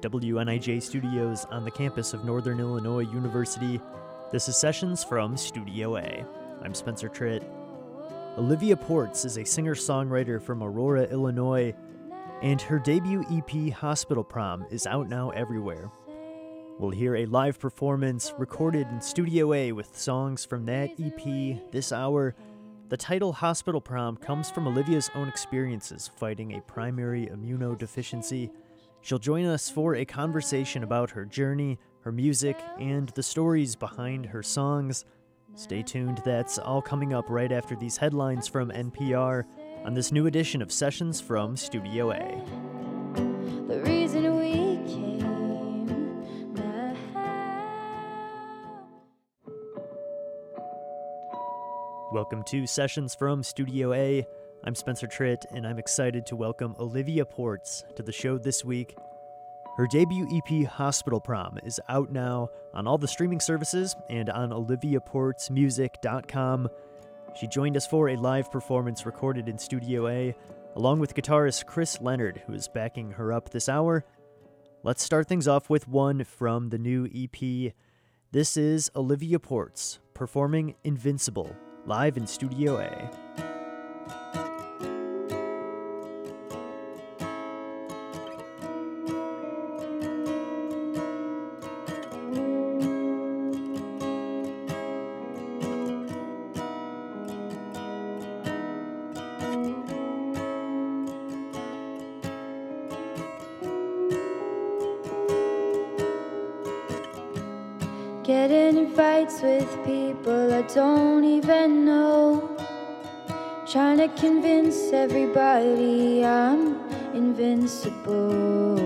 WNIJ Studios on the campus of Northern Illinois University, this is Sessions from Studio A. I'm Spencer Tritt. Olivia Ports is a singer songwriter from Aurora, Illinois, and her debut EP, Hospital Prom, is out now everywhere. We'll hear a live performance recorded in Studio A with songs from that EP this hour. The title Hospital Prom comes from Olivia's own experiences fighting a primary immunodeficiency. She'll join us for a conversation about her journey, her music, and the stories behind her songs. Stay tuned, that's all coming up right after these headlines from NPR on this new edition of Sessions from Studio A. The reason we came. Welcome to Sessions from Studio A. I'm Spencer Tritt, and I'm excited to welcome Olivia Ports to the show this week. Her debut EP, Hospital Prom, is out now on all the streaming services and on oliviaportsmusic.com. She joined us for a live performance recorded in Studio A, along with guitarist Chris Leonard, who is backing her up this hour. Let's start things off with one from the new EP. This is Olivia Ports performing Invincible live in Studio A. Getting in fights with people I don't even know. Trying to convince everybody I'm invincible.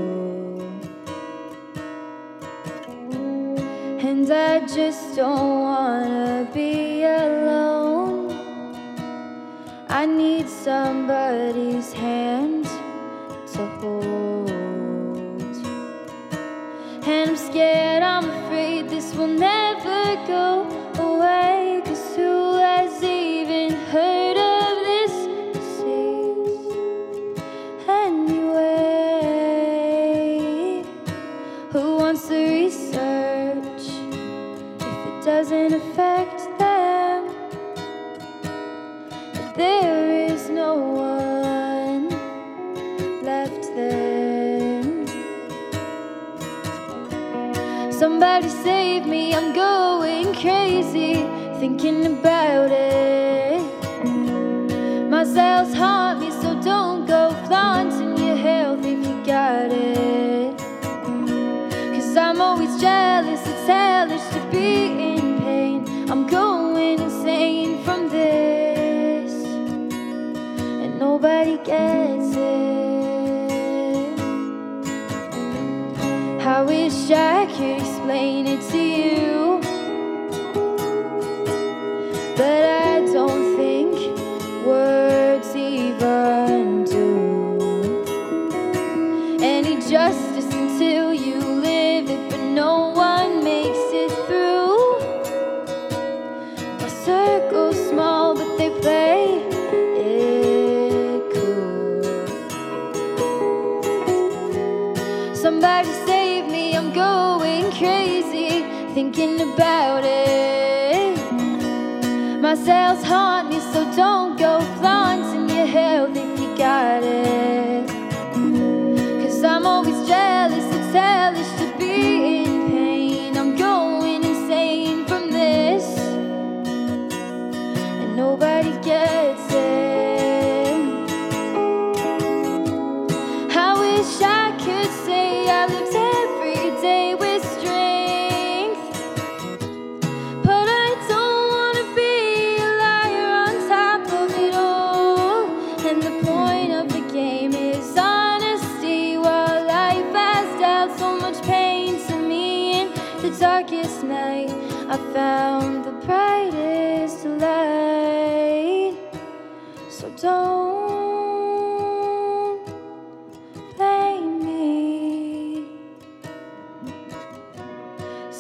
And I just don't wanna be alone. I need somebody's hand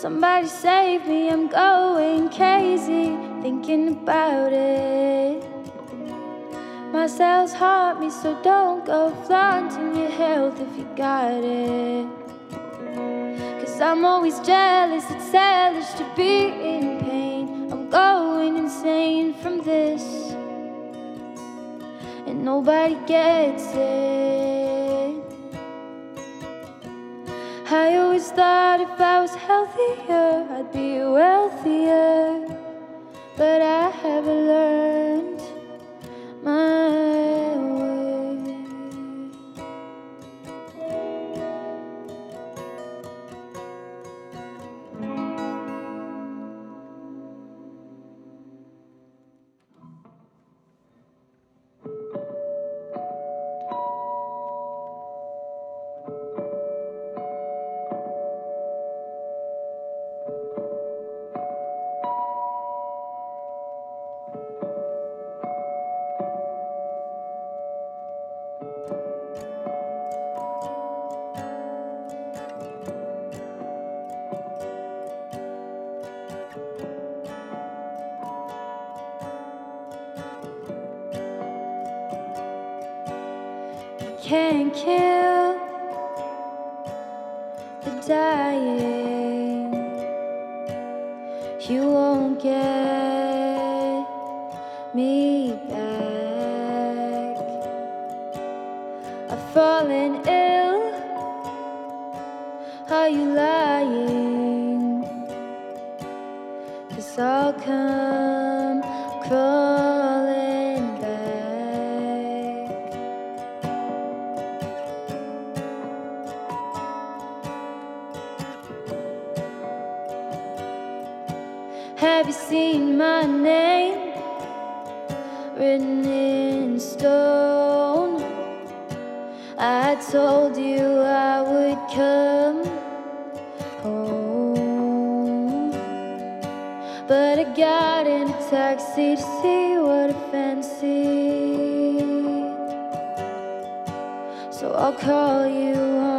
Somebody save me, I'm going crazy thinking about it. My cells haunt me, so don't go flaunting your health if you got it. Cause I'm always jealous, it's selfish to be in pain. I'm going insane from this, and nobody gets it. I always thought if I was healthier, I'd be wealthier. But I haven't learned. Don't get me back. I've fallen ill. Are you lying? Cause I'll come. told you I would come home. But I got in a taxi to see what I fancy. So I'll call you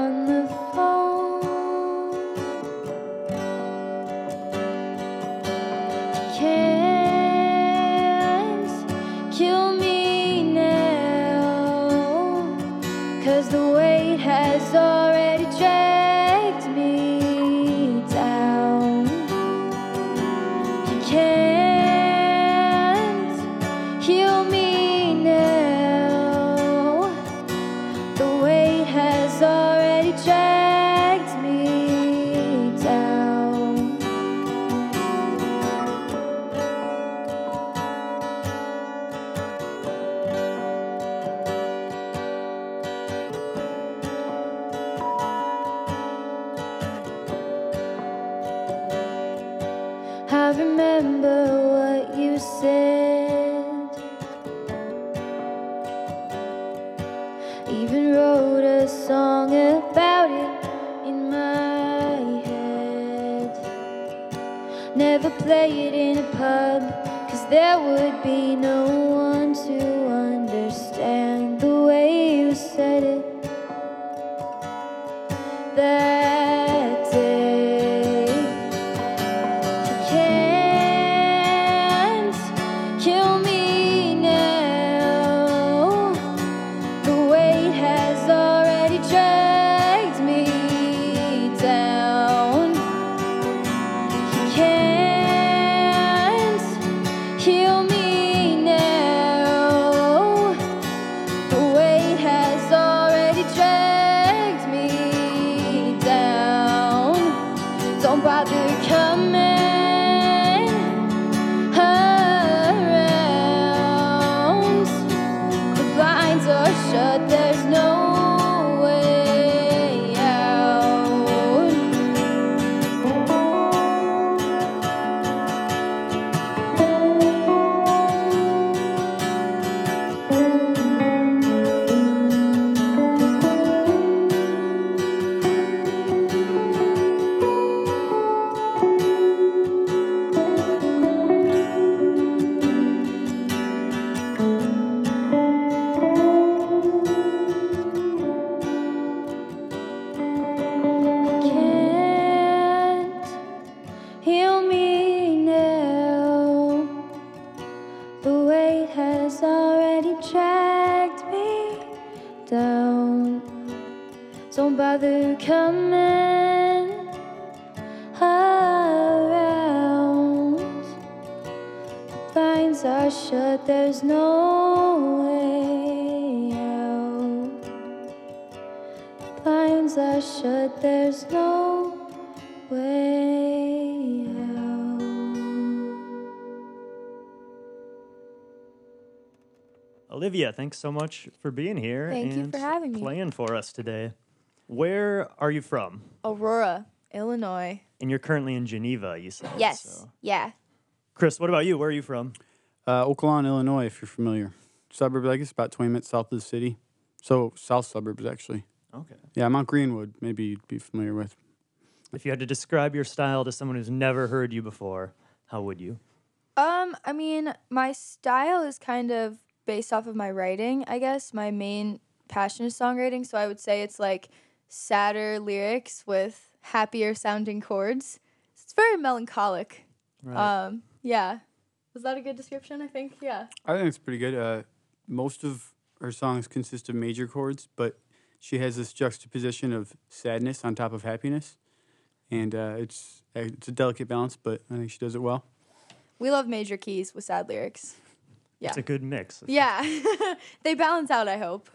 remember what you said. Olivia, thanks so much for being here Thank you and for having me. playing for us today. Where are you from? Aurora, Illinois. And you're currently in Geneva, you said. Yes. so- Yeah. Chris, what about you? Where are you from? Uh, Oak Lawn, Illinois, if you're familiar. Suburb, I guess about 20 minutes south of the city. So, south suburbs, actually. Okay. Yeah, Mount Greenwood, maybe you'd be familiar with. If you had to describe your style to someone who's never heard you before, how would you? Um, I mean, my style is kind of based off of my writing, I guess. My main passion is songwriting, so I would say it's like sadder lyrics with happier sounding chords. It's very melancholic. Right. Um, yeah. Was that a good description? I think. Yeah. I think it's pretty good. Uh, most of her songs consist of major chords, but she has this juxtaposition of sadness on top of happiness. And uh, it's, it's a delicate balance, but I think she does it well. We love major keys with sad lyrics. Yeah. It's a good mix. Yeah. they balance out, I hope.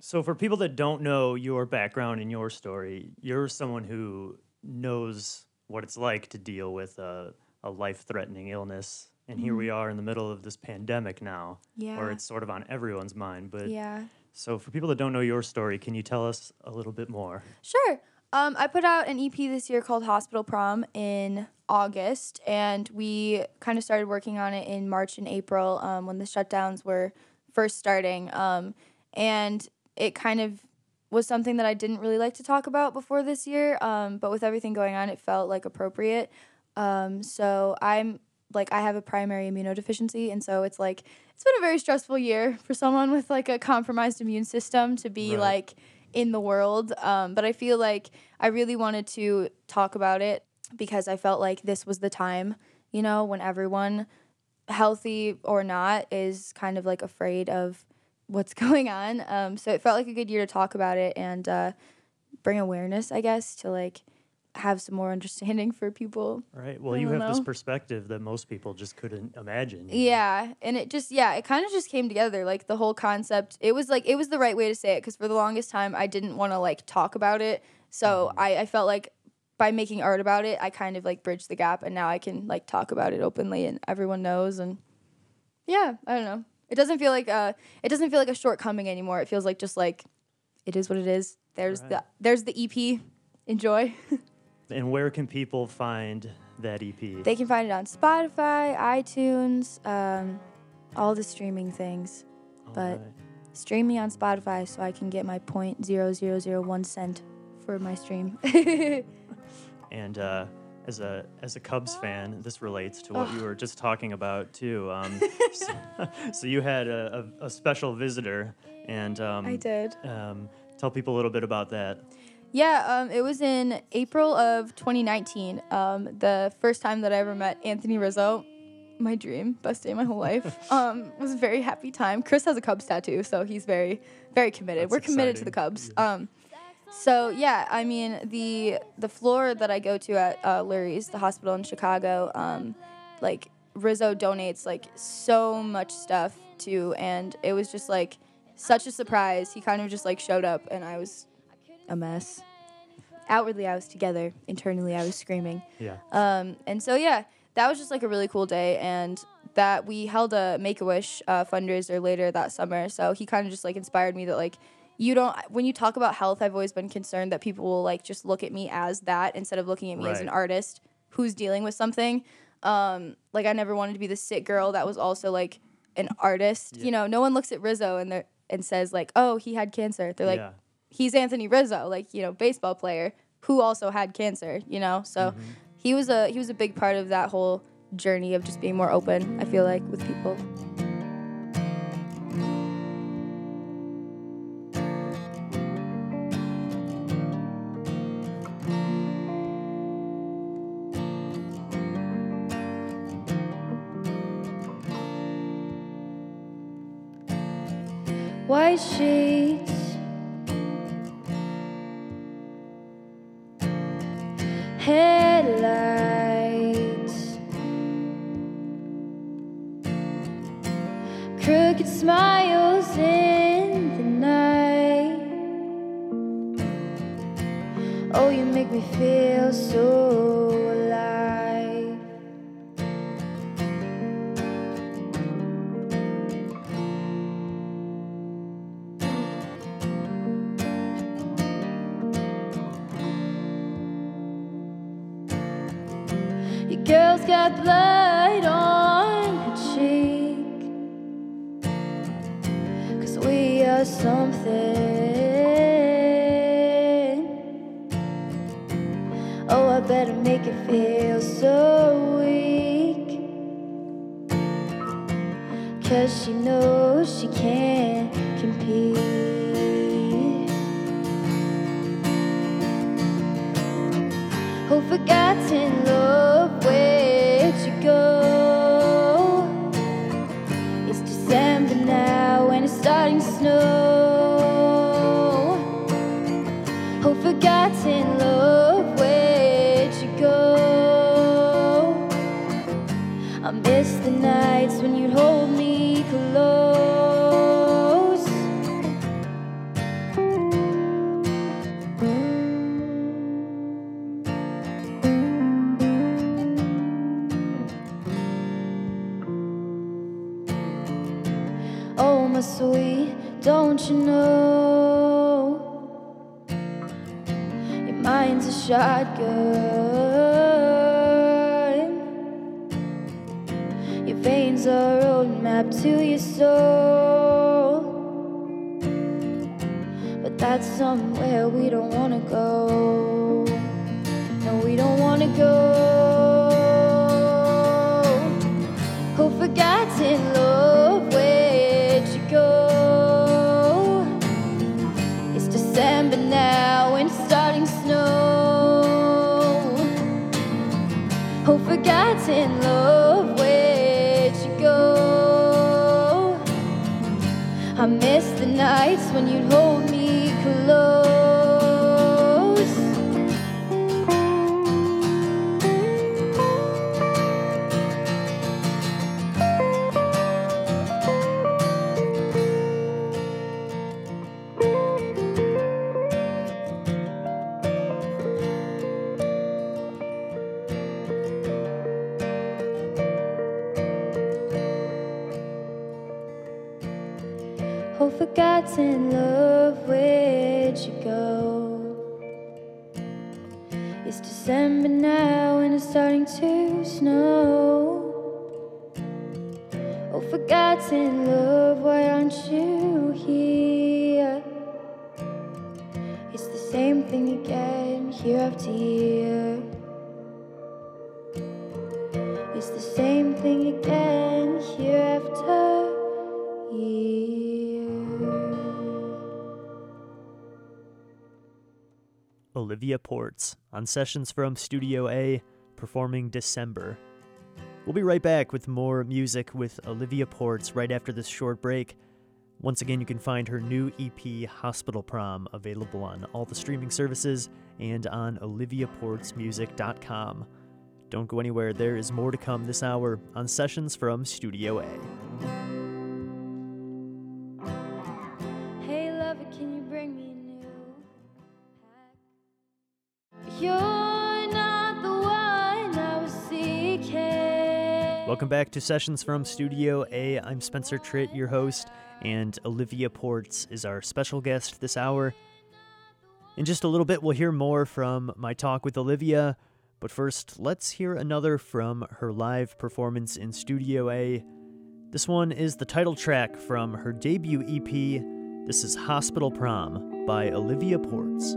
So, for people that don't know your background and your story, you're someone who knows what it's like to deal with a, a life threatening illness. And here we are in the middle of this pandemic now, where Mm-hmm. It's sort of on everyone's mind. But Yeah. so, for people that don't know your story, can you tell us a little bit more? Sure. Um, I put out an EP this year called Hospital Prom in August, and we kind of started working on it in March and April um, when the shutdowns were first starting. Um, and it kind of was something that I didn't really like to talk about before this year, um, but with everything going on, it felt like appropriate. Um, so I'm like I have a primary immunodeficiency, and so it's like it's been a very stressful year for someone with like a compromised immune system to be Right. like in the world. Um, but I feel like I really wanted to talk about it because I felt like this was the time, you know, when everyone, healthy or not, is kind of like afraid of what's going on. Um, so it felt like a good year to talk about it and uh, bring awareness, I guess, to like have some more understanding for people. Right. Well, you have this perspective that most people just couldn't imagine. you know? Yeah, and it just yeah, it kind of just came together. Like the whole concept, it was like it was the right way to say it because for the longest time I didn't want to like talk about it. So I, I felt like by making art about it, I kind of like bridged the gap, and now I can like talk about it openly, and everyone knows. And yeah, I don't know. It doesn't feel like uh, it doesn't feel like a shortcoming anymore. It feels like just like it is what it is. There's Right. the there's the EP. Enjoy. And where can people find that EP? They can find it on Spotify, iTunes, um, all the streaming things. but- Alright. Stream me on Spotify so I can get my point zero zero zero one cent for my stream. And uh, as a as a Cubs fan, this relates to what you were just talking about too. Um, so, so you had a, a, a special visitor, and um, I did. Um, tell people a little bit about that. Yeah, um, it was in April of 2019. Um, the first time that I ever met Anthony Rizzo. My dream, best day of my whole life. Um, was a very happy time. Chris has a Cubs tattoo, so he's very, very committed. That's We're committed to the exciting. Cubs. Um, so yeah, I mean the the floor that I go to at uh, Lurie's, the hospital in Chicago, um, like Rizzo donates like so much stuff to, and it was just like such a surprise. He kind of just like showed up, and I was a mess. Outwardly, I was together. Internally, I was screaming. Yeah. Um, and so yeah, that was just like a really cool day, and that we held a Make a Wish uh, fundraiser later that summer. So he kind of just like inspired me that like you don't when you talk about health, I've always been concerned that people will like just look at me as that instead of looking at me as an artist who's dealing with something. Um, like I never wanted to be the sick girl that was also like an artist. You know, no one looks at Rizzo and they and says like, oh, he had cancer. They're like, yeah. he's Anthony Rizzo, like you know, baseball player who also had cancer. You know, so he was a he was a big part of that whole journey of just being more open. I feel like with people. 心。Snow. Forgotten love, where'd you go? It's December now and it's starting to snow. Oh, forgotten love, why aren't you here? It's the same thing again, year after year. Olivia Ports on sessions from Studio A, performing December. We'll be right back with more music with Olivia Ports right after this short break. Once again, you can find her new EP, Hospital Prom, available on all the streaming services and on oliviaportsmusic.com. Don't go anywhere, there is more to come this hour on sessions from Studio A. Welcome back to Sessions from Studio A. I'm Spencer Tritt, your host, and Olivia Ports is our special guest this hour. In just a little bit, we'll hear more from my talk with Olivia, but first, let's hear another from her live performance in Studio A. This one is the title track from her debut EP. This is Hospital Prom by Olivia Ports.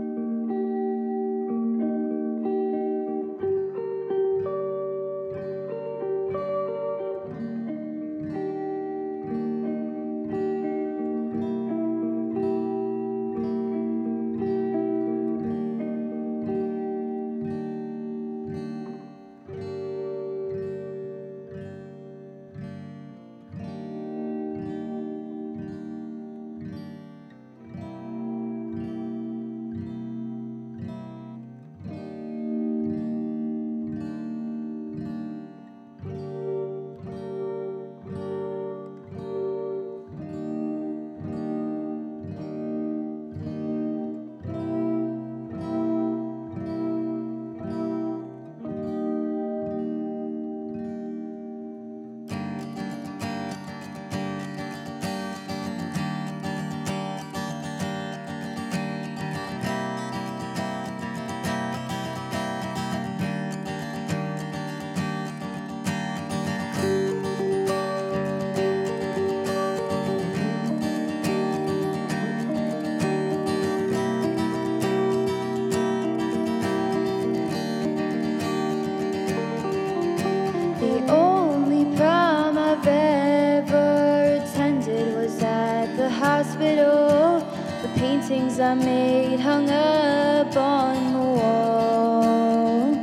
Up on the wall.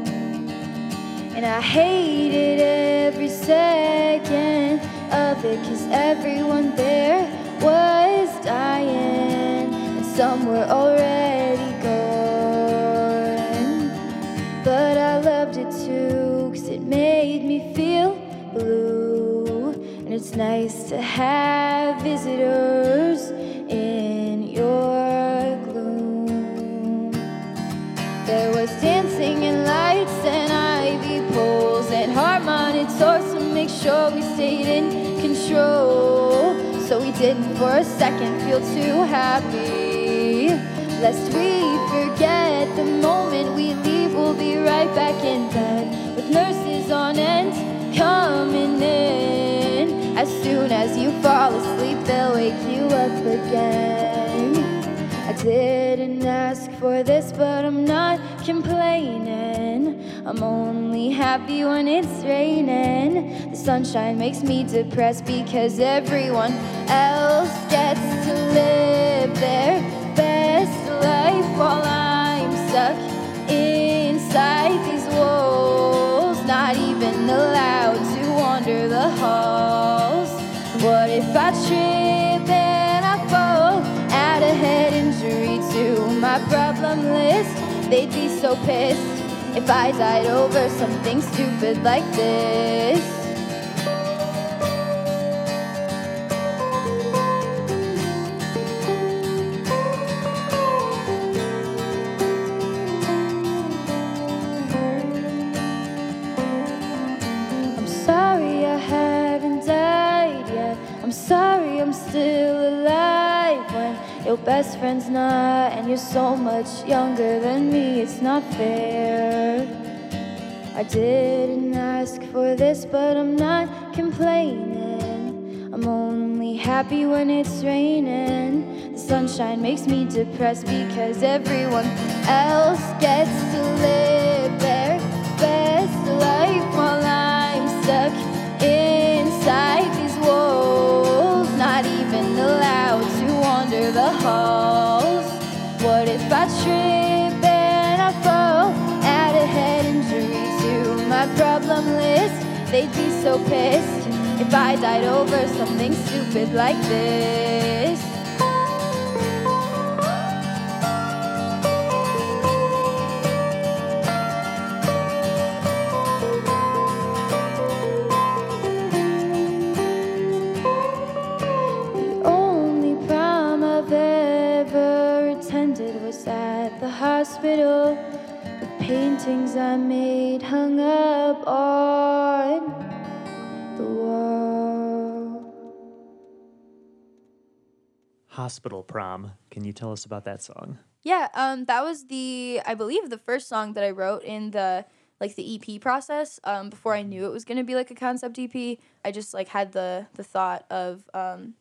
And I hated every second of it, cause everyone there was dying, and some were already gone. But I loved it too, cause it made me feel blue. And it's nice to have visitors didn't for a second feel too happy. Lest we forget the moment we leave, we'll be right back in bed with nurses on end coming in. As soon as you fall asleep, they'll wake you up again. I didn't ask for this, but I'm not complaining. I'm only happy when it's raining. The sunshine makes me depressed because everyone else gets to live their best life while I'm stuck inside these walls, not even allowed to wander the halls. What if I trip and I fall? Add a head injury to my problem list. They'd be so pissed if I died over something stupid like this. I'm sorry I haven't died yet. I'm sorry I'm still alive when your best friend's not, and you're so much younger than me. It's not fair. I didn't ask for this, but I'm not complaining. I'm only happy when it's raining. The sunshine makes me depressed because everyone else gets to live They'd be so pissed if I died over something stupid like this. The only prom I've ever attended was at the hospital. The paintings I made hung up on Hospital Prom. Can you tell us about that song? Yeah, um, that was the I believe the first song that I wrote in the like the EP process. Um, before I knew it was gonna be like a concept EP, I just like had the the thought of um,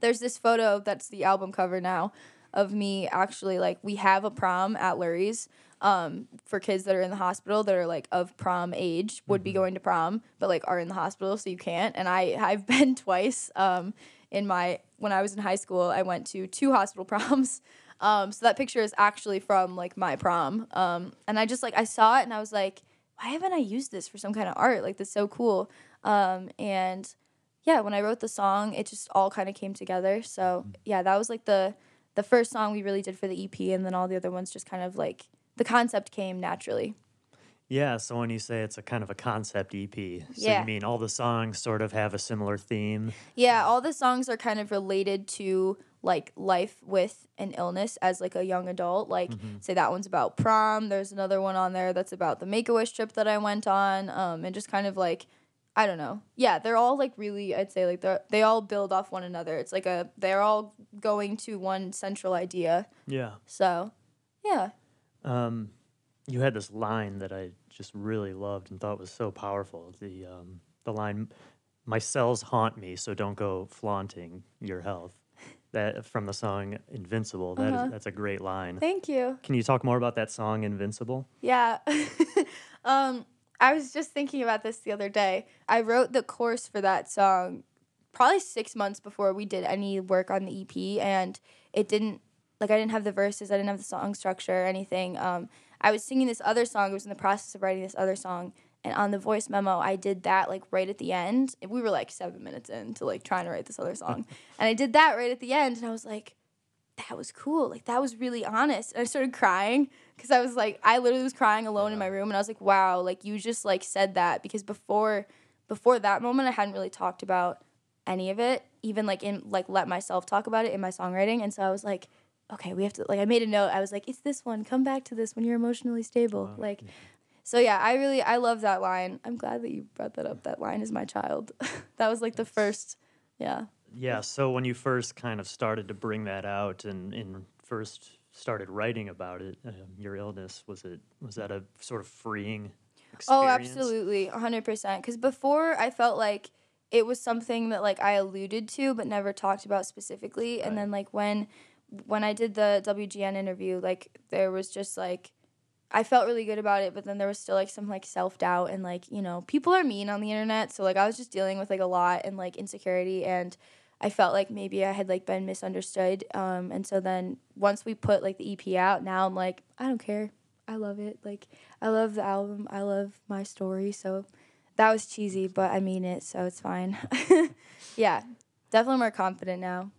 there's this photo that's the album cover now of me actually like we have a prom at Lurie's um, for kids that are in the hospital that are like of prom age would be going to prom but like are in the hospital so you can't and I I've been twice um, in my when I was in high school I went to two hospital proms. Um, so that picture is actually from like my prom. Um, and I just like I saw it and I was like why haven't I used this for some kind of art? Like this is so cool. Um, and yeah, when I wrote the song, it just all kind of came together. So yeah, that was like the the first song we really did for the EP, and then all the other ones just kind of like the concept came naturally. Yeah, so when you say it's a kind of a concept EP, so Yeah. you mean all the songs sort of have a similar theme? Yeah, all the songs are kind of related to like life with an illness as like a young adult. Like say that one's about prom. There's another one on there that's about the Make a Wish trip that I went on, um, and just kind of like I don't know. Yeah, they're all like really. I'd say like they they all build off one another. It's like a they're all going to one central idea. Yeah. So yeah. Um, you had this line that I just really loved and thought was so powerful. The um, the line, "My cells haunt me, so don't go flaunting your health." That from the song "Invincible." That is- Uh-huh. that's a great line. Thank you. Can you talk more about that song "Invincible"? Yeah. um, I was just thinking about this the other day. I wrote the chorus for that song probably six months before we did any work on the EP, and it didn't like I didn't have the verses, I didn't have the song structure or anything. Um, I was singing this other song. I was in the process of writing this other song, and on the voice memo, I did that like right at the end. We were like seven minutes into like trying to write this other song, and I did that right at the end, and I was like, that was cool. Like that was really honest. And I started crying because I was like, I literally was crying alone in my room, and I was like, wow, like you just like said that because before, before that moment, I hadn't really talked about any of it, even like in like let myself talk about it in my songwriting, and so I was like, okay, we have to like I made a note. I was like, it's this one. Come back to this when you're emotionally stable. like, so yeah, I really I love that line. I'm glad that you brought that up. That line is my child. that was like the first, yeah. Yeah. So when you first kind of started to bring that out and, and first started writing about it, um, your illness, was it was that a sort of freeing experience? Oh, absolutely, hundred percent. Because before I felt like it was something that like I alluded to but never talked about specifically, and then like when when I did the WGN interview, like there was just like I felt really good about it, but then there was still like some like self doubt and like you know people are mean on the internet, so like I was just dealing with like a lot and like insecurity and. I felt like maybe I had like been misunderstood, um, and so then once we put like the EP out, now I'm like I don't care, I love it. Like I love the album, I love my story, so that was cheesy, but I mean it, so it's fine. yeah, definitely more confident now.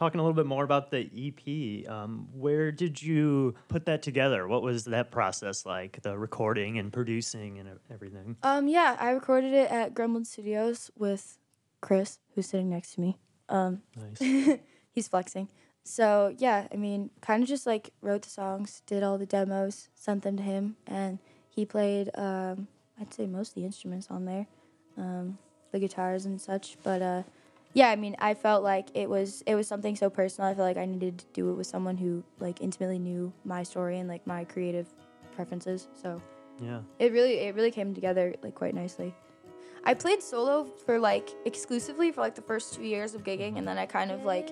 Talking a little bit more about the EP, um, where did you put that together? What was that process like? The recording and producing and everything. Um, yeah, I recorded it at Gremlin Studios with Chris, who's sitting next to me. Um, Nice. he's flexing. So yeah, I mean, kind of just like wrote the songs, did all the demos, sent them to him, and he played. Um, I'd say most of the instruments on there, um, the guitars and such. But uh, yeah, I mean, I felt like it was it was something so personal. I felt like I needed to do it with someone who like intimately knew my story and like my creative preferences. So yeah. it really it really came together like quite nicely. I played solo for like exclusively for like the first two years of gigging, and then I kind of like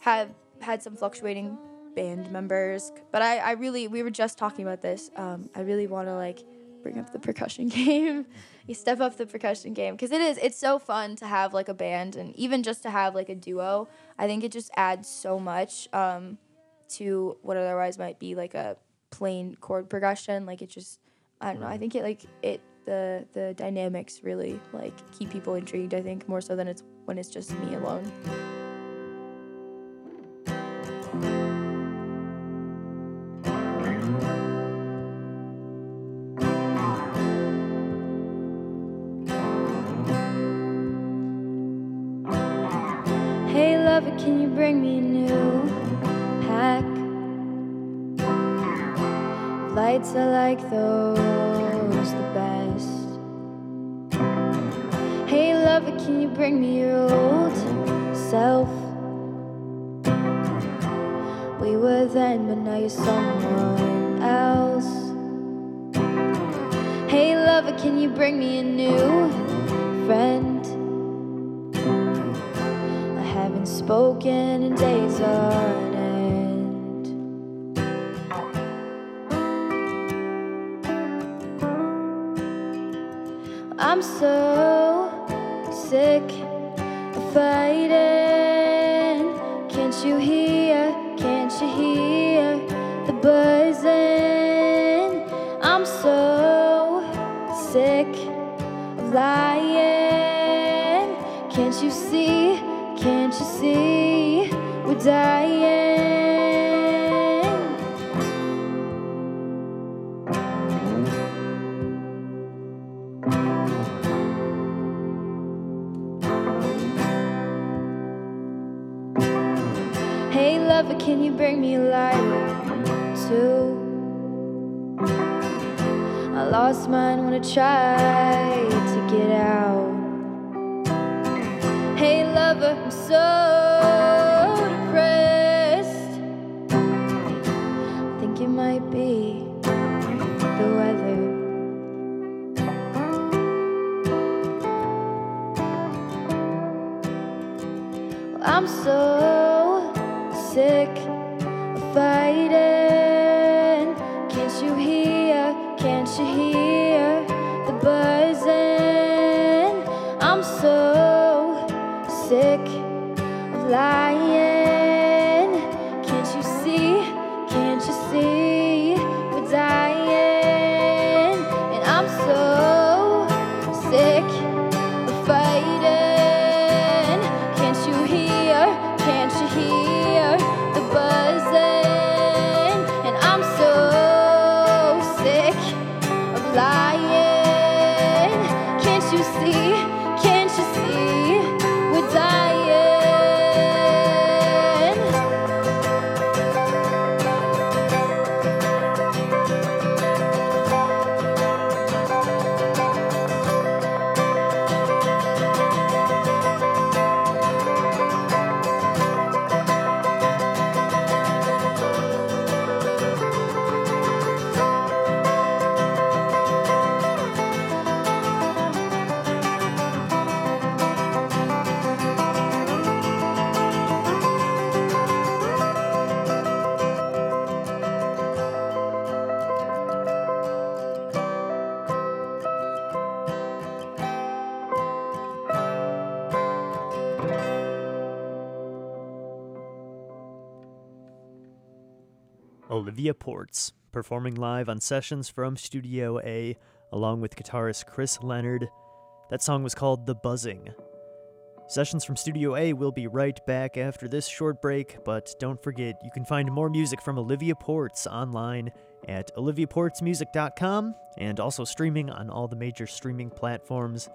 had had some fluctuating band members. But I, I really we were just talking about this. Um, I really want to like bring up the percussion game. you step up the percussion game because it is it's so fun to have like a band and even just to have like a duo. I think it just adds so much um, to what otherwise might be like a plain chord progression. Like it just I don't know. I think it like it the the dynamics really like keep people intrigued. I think more so than it's when it's just me alone. Lights are like those, the best. Hey lover, can you bring me your old self? We were then, but now you're someone else. Hey lover, can you bring me a new friend? I haven't spoken in days on I'm so sick of fighting. Can't you hear? Can't you hear the buzzing? I'm so sick of lying. Can't you see? Can't you see? We're dying. Can you bring me a lighter too? I lost mine when I tried to get out. Hey lover, I'm so depressed. I think it might be the weather. Well, I'm so sick of fighting. Olivia Ports, performing live on sessions from Studio A, along with guitarist Chris Leonard. That song was called The Buzzing. Sessions from Studio A will be right back after this short break, but don't forget you can find more music from Olivia Ports online at oliviaportsmusic.com and also streaming on all the major streaming platforms.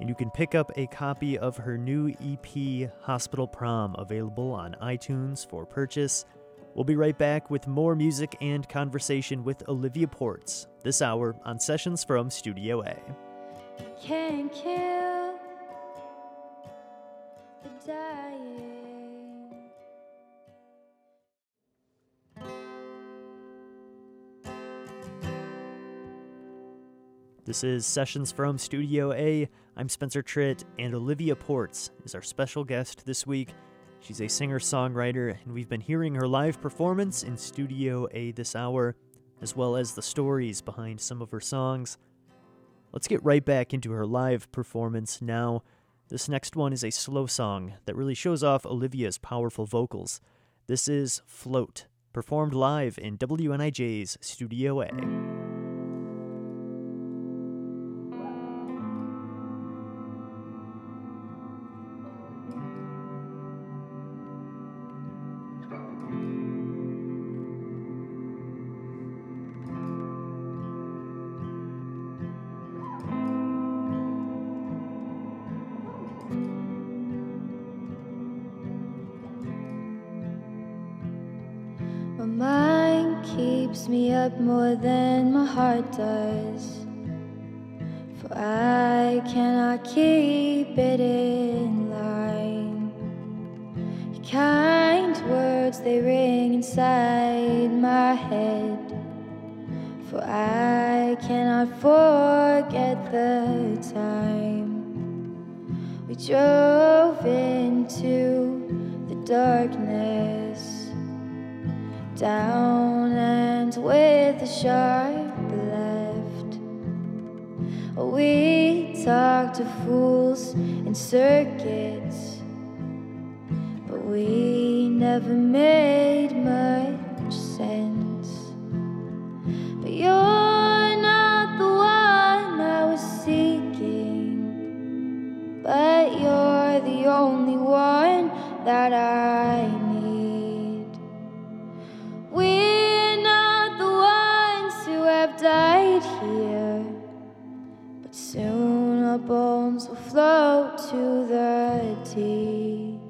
And you can pick up a copy of her new EP, Hospital Prom, available on iTunes for purchase. We'll be right back with more music and conversation with Olivia Ports this hour on Sessions from Studio A. Can't kill the dying. This is Sessions from Studio A. I'm Spencer Tritt, and Olivia Ports is our special guest this week. She's a singer songwriter, and we've been hearing her live performance in Studio A this hour, as well as the stories behind some of her songs. Let's get right back into her live performance now. This next one is a slow song that really shows off Olivia's powerful vocals. This is Float, performed live in WNIJ's Studio A. up more than my heart does. For I cannot keep it in line. Your kind words, they ring inside my head. For I cannot forget the time we drove into the darkness down and with a sharp left. We talked to fools in circuits, but we never made much sense. But you're not the one I was seeking, but you're the only one that I here, but soon our bones will float to the deep.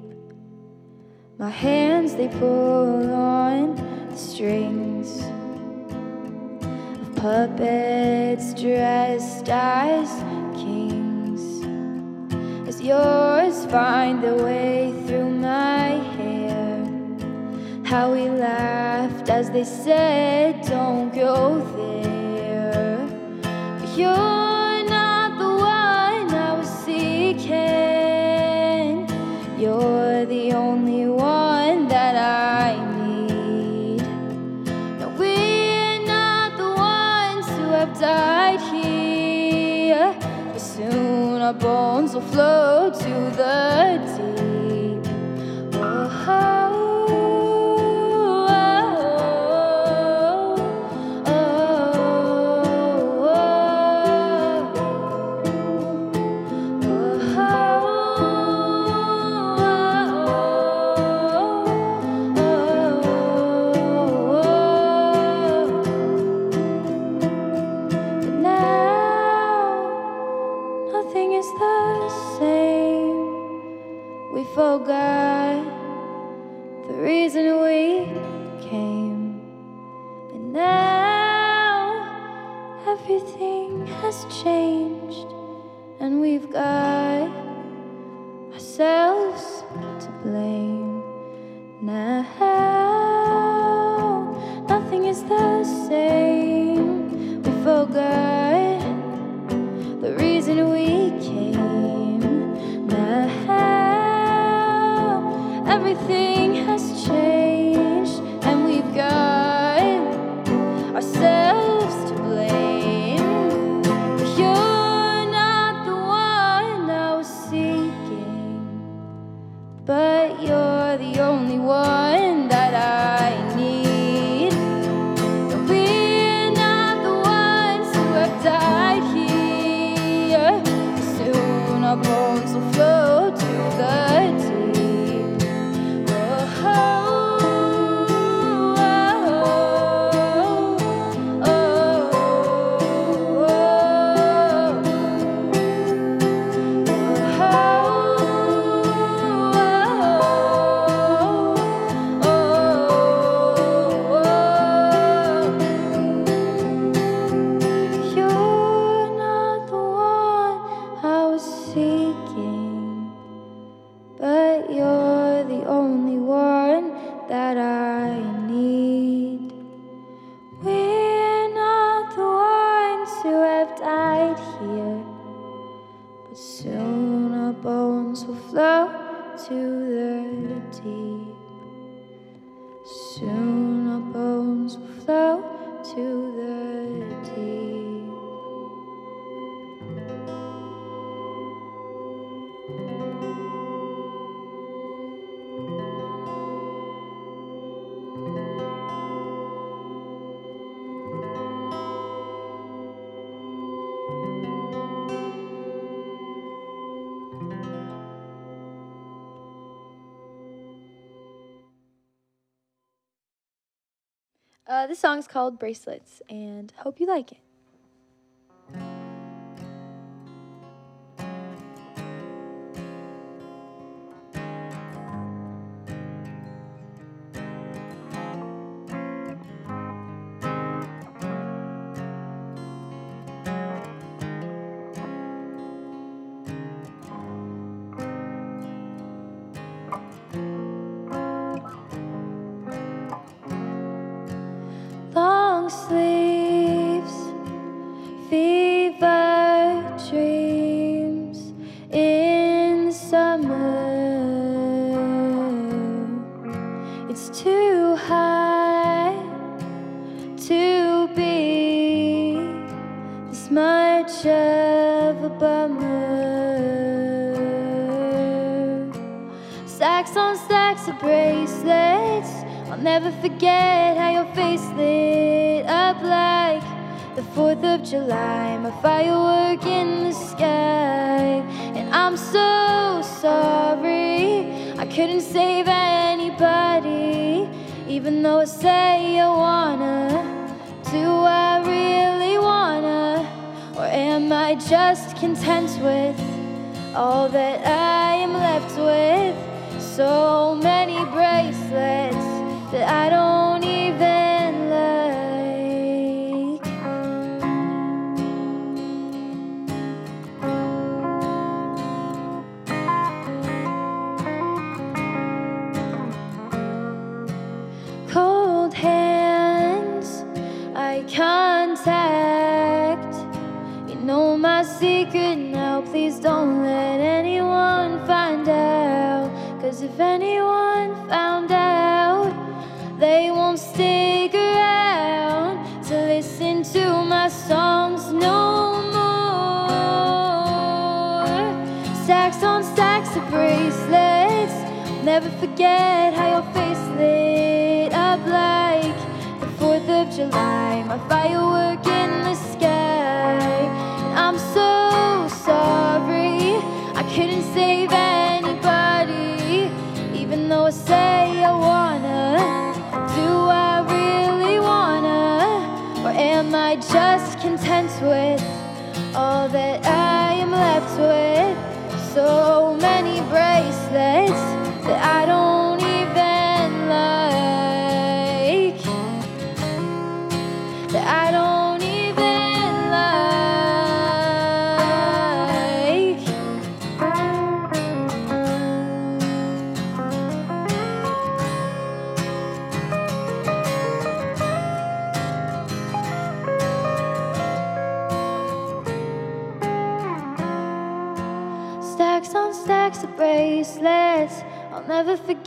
My hands they pull on the strings of puppets dressed as kings, as yours find their way through my hair. How we laughed as they said, Don't go there. Our bones will float to the This song's called Bracelets, and hope you like it. Never forget how your face lit up like the 4th of July. My firework in the sky. And I'm so sorry. I couldn't save anybody. Even though I say I wanna. Do I really wanna? Or am I just content with all that I am left with? So I don't even like. Cold hands, eye contact. You know my secret now. Please don't let anyone find out. Cause if anyone they won't stick around to listen to my songs no more. Stacks on stacks of bracelets. Never forget how your face lit up like the 4th of July. My firework in the sky. And I'm so sorry. I couldn't save anybody. Even though I say with all that I am left with? So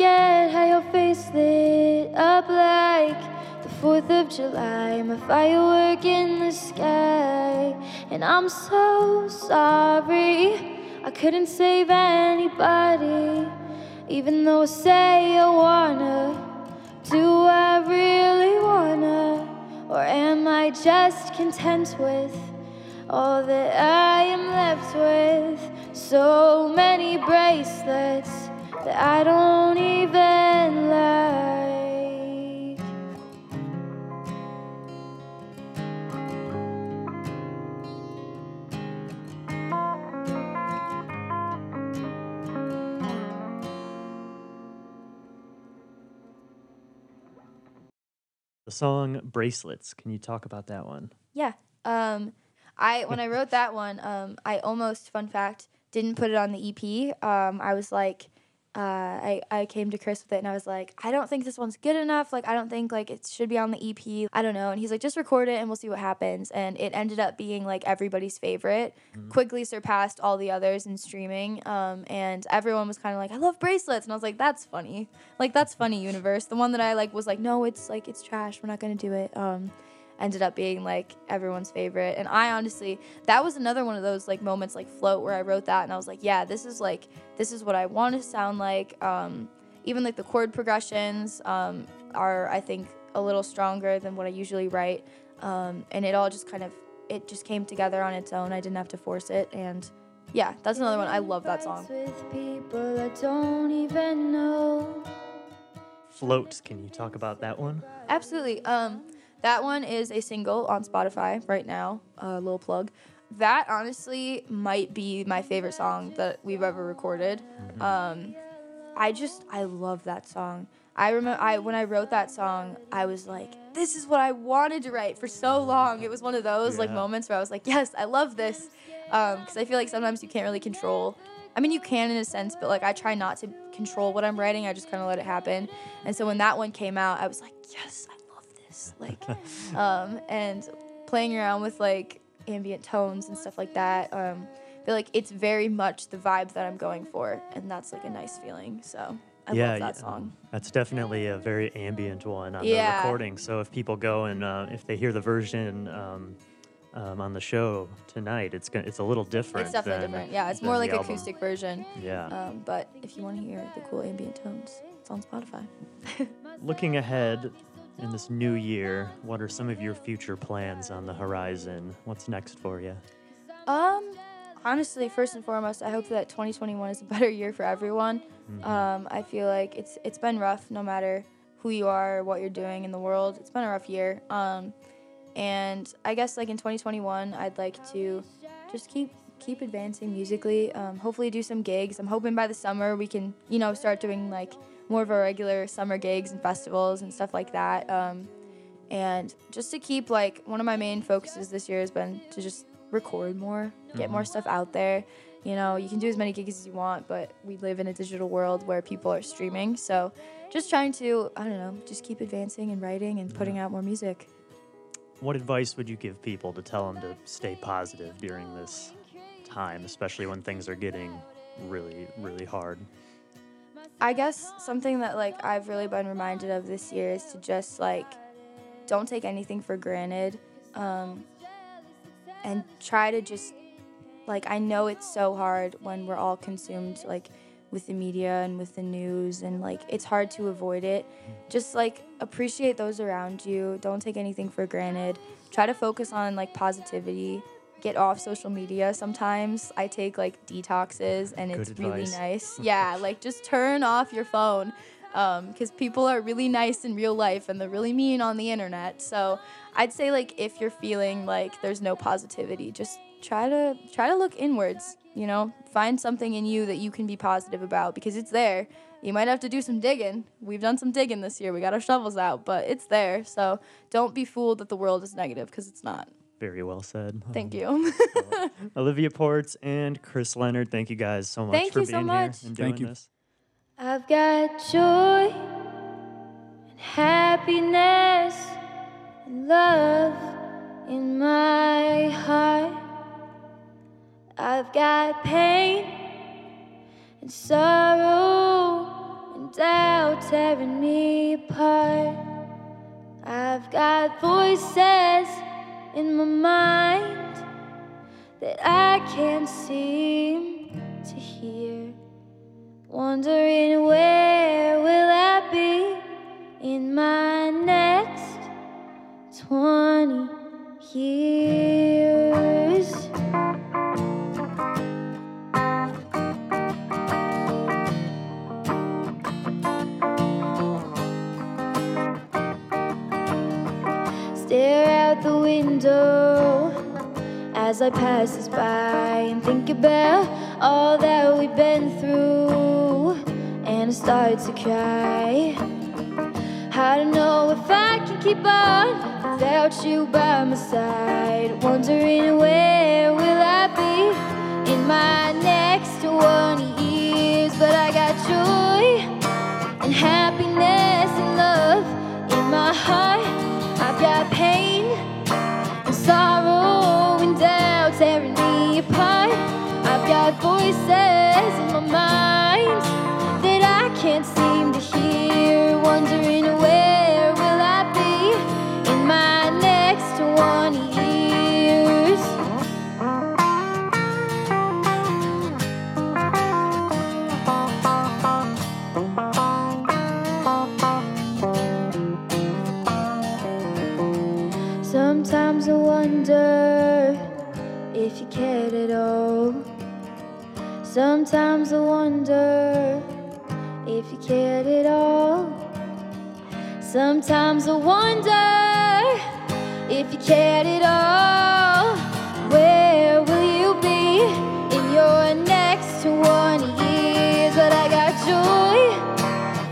forget how your face lit up like the 4th of July. My firework in the sky. And I'm so sorry. I couldn't save anybody. Even though I say I wanna. Do I really wanna? Or am I just content with all that I am left with? So many bracelets that I don't even like. The song Bracelets. Can you talk about that one? Yeah. Um, I when I wrote that one, um, I almost fun fact didn't put it on the EP. Um, I was like, uh, I, I came to Chris with it and I was like, I don't think this one's good enough. Like, I don't think like it should be on the EP. I don't know. And he's like, just record it and we'll see what happens. And it ended up being like everybody's favorite. Quickly surpassed all the others in streaming. Um, and everyone was kind of like, I love bracelets. And I was like, that's funny. Like, that's funny, universe. The one that I like was like, no, it's like, it's trash. We're not going to do it. Um, ended up being like everyone's favorite. And I honestly, that was another one of those like moments like float where I wrote that and I was like, yeah, this is like this is what I want to sound like. Um, even like the chord progressions um, are I think a little stronger than what I usually write. Um, and it all just kind of it just came together on its own. I didn't have to force it and yeah, that's another one. I love that song. With people I don't even know. Float. Can you talk about that one? Absolutely. Um, that one is a single on Spotify right now. A uh, little plug. That honestly might be my favorite song that we've ever recorded. Um, I just I love that song. I remember I when I wrote that song, I was like, this is what I wanted to write for so long. It was one of those like moments where I was like, yes, I love this. Because I feel like sometimes you can't really control. I mean, you can in a sense, but like I try not to control what I'm writing. I just kind of let it happen. And so when that one came out, I was like, yes, I Like, um, and playing around with like ambient tones and stuff like that. Um, I feel like it's very much the vibe that I'm going for, and that's like a nice feeling. So I yeah, love that song. um, that's definitely a very ambient one on the recording. So if people go and uh, if they hear the version um, um, on the show tonight, it's gonna, it's a little different. It's definitely than- different. Yeah, it's more like album. acoustic version. Yeah. Um, but if you want to hear the cool ambient tones, it's on Spotify. Looking ahead in this new year, what are some of your future plans on the horizon? What's next for you? Um, honestly, first and foremost, I hope that 2021 is a better year for everyone. Um, I feel like it's it's been rough, no matter who you are or what you're doing in the world. It's been a rough year. Um, and I guess like in 2021, I'd like to just keep keep advancing musically. Um, hopefully, do some gigs. I'm hoping by the summer we can you know start doing like more of our regular summer gigs and festivals and stuff like that. Um, and just to keep like one of my main focuses this year has been to just record more, get more stuff out there. You know, you can do as many gigs as you want, but we live in a digital world where people are streaming. So, just trying to, I don't know, just keep advancing and writing and putting out more music. What advice would you give people to tell them to stay positive during this time, especially when things are getting really, really hard? I guess something that like I've really been reminded of this year is to just like don't take anything for granted um, and try to just like I know it's so hard when we're all consumed like with the media and with the news and like it's hard to avoid it. Just like appreciate those around you. Don't take anything for granted. Try to focus on like positivity. Get off social media sometimes. I take like detoxes and Good it's really nice. Yeah, like just turn off your phone um, because people are really nice in real life and they're really mean on the internet. So I'd say like if you're feeling like there's no positivity, just try to try to look inwards. You know, find something in you that you can be positive about because it's there. You might have to do some digging. We've done some digging this year. We got our shovels out, but it's there. So don't be fooled that the world is negative because it's not. Very well said. Thank Um, you. Olivia Ports and Chris Leonard, thank you guys so much Thank for you so being much. here and doing Thank you. this. I've got joy and happiness and love in my heart. I've got pain and sorrow and doubt tearing me apart. I've got voices in my mind that I can't seem to hear. Wondering where will I be in my next 20 years? As I pass us by and think about all that we've been through. And I start to cry. I don't know if I can keep on without you by my side. Wondering where will I be in my next 20 years? But I got joy and happiness and love in my heart. I've got pain voices Sometimes I wonder if you cared at all. Sometimes I wonder if you cared at all. Where will you be in your next 20 years? But I got joy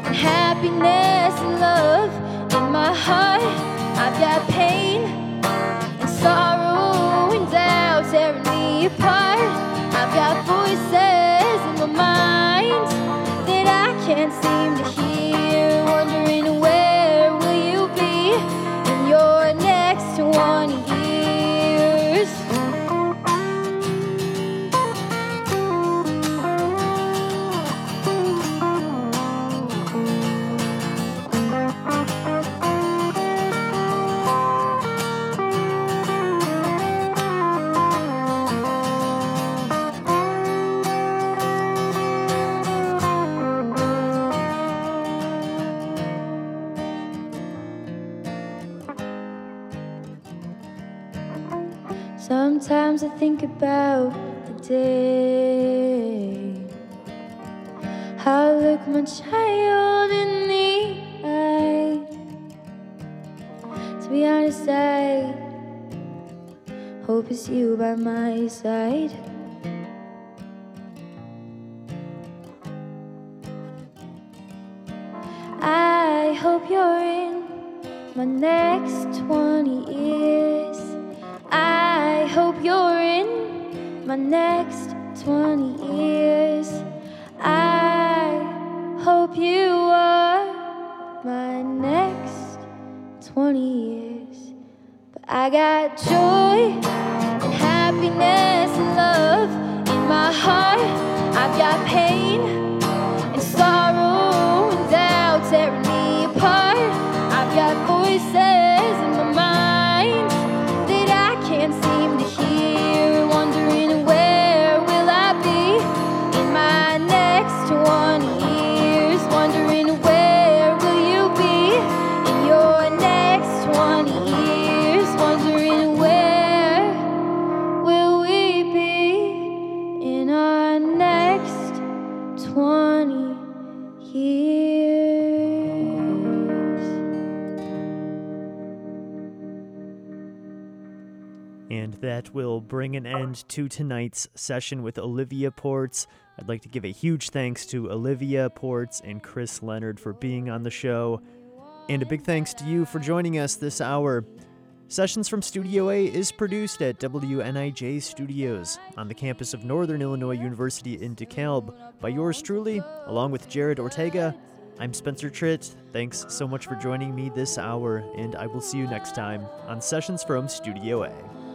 and happiness and love in my heart. I've got pain and sorrow and doubt tearing me apart. I've got about the day. I look my child in the eye. To be honest, I hope it's you by my side. My next 20 years. I hope you are my next 20 years. But I got joy and happiness and love in my heart. I've got pain will bring an end to tonight's session with Olivia Ports. I'd like to give a huge thanks to Olivia Ports and Chris Leonard for being on the show. And a big thanks to you for joining us this hour. Sessions from Studio A is produced at WNIJ Studios on the campus of Northern Illinois University in DeKalb by yours truly, along with Jared Ortega. I'm Spencer Tritt. Thanks so much for joining me this hour, and I will see you next time on Sessions from Studio A.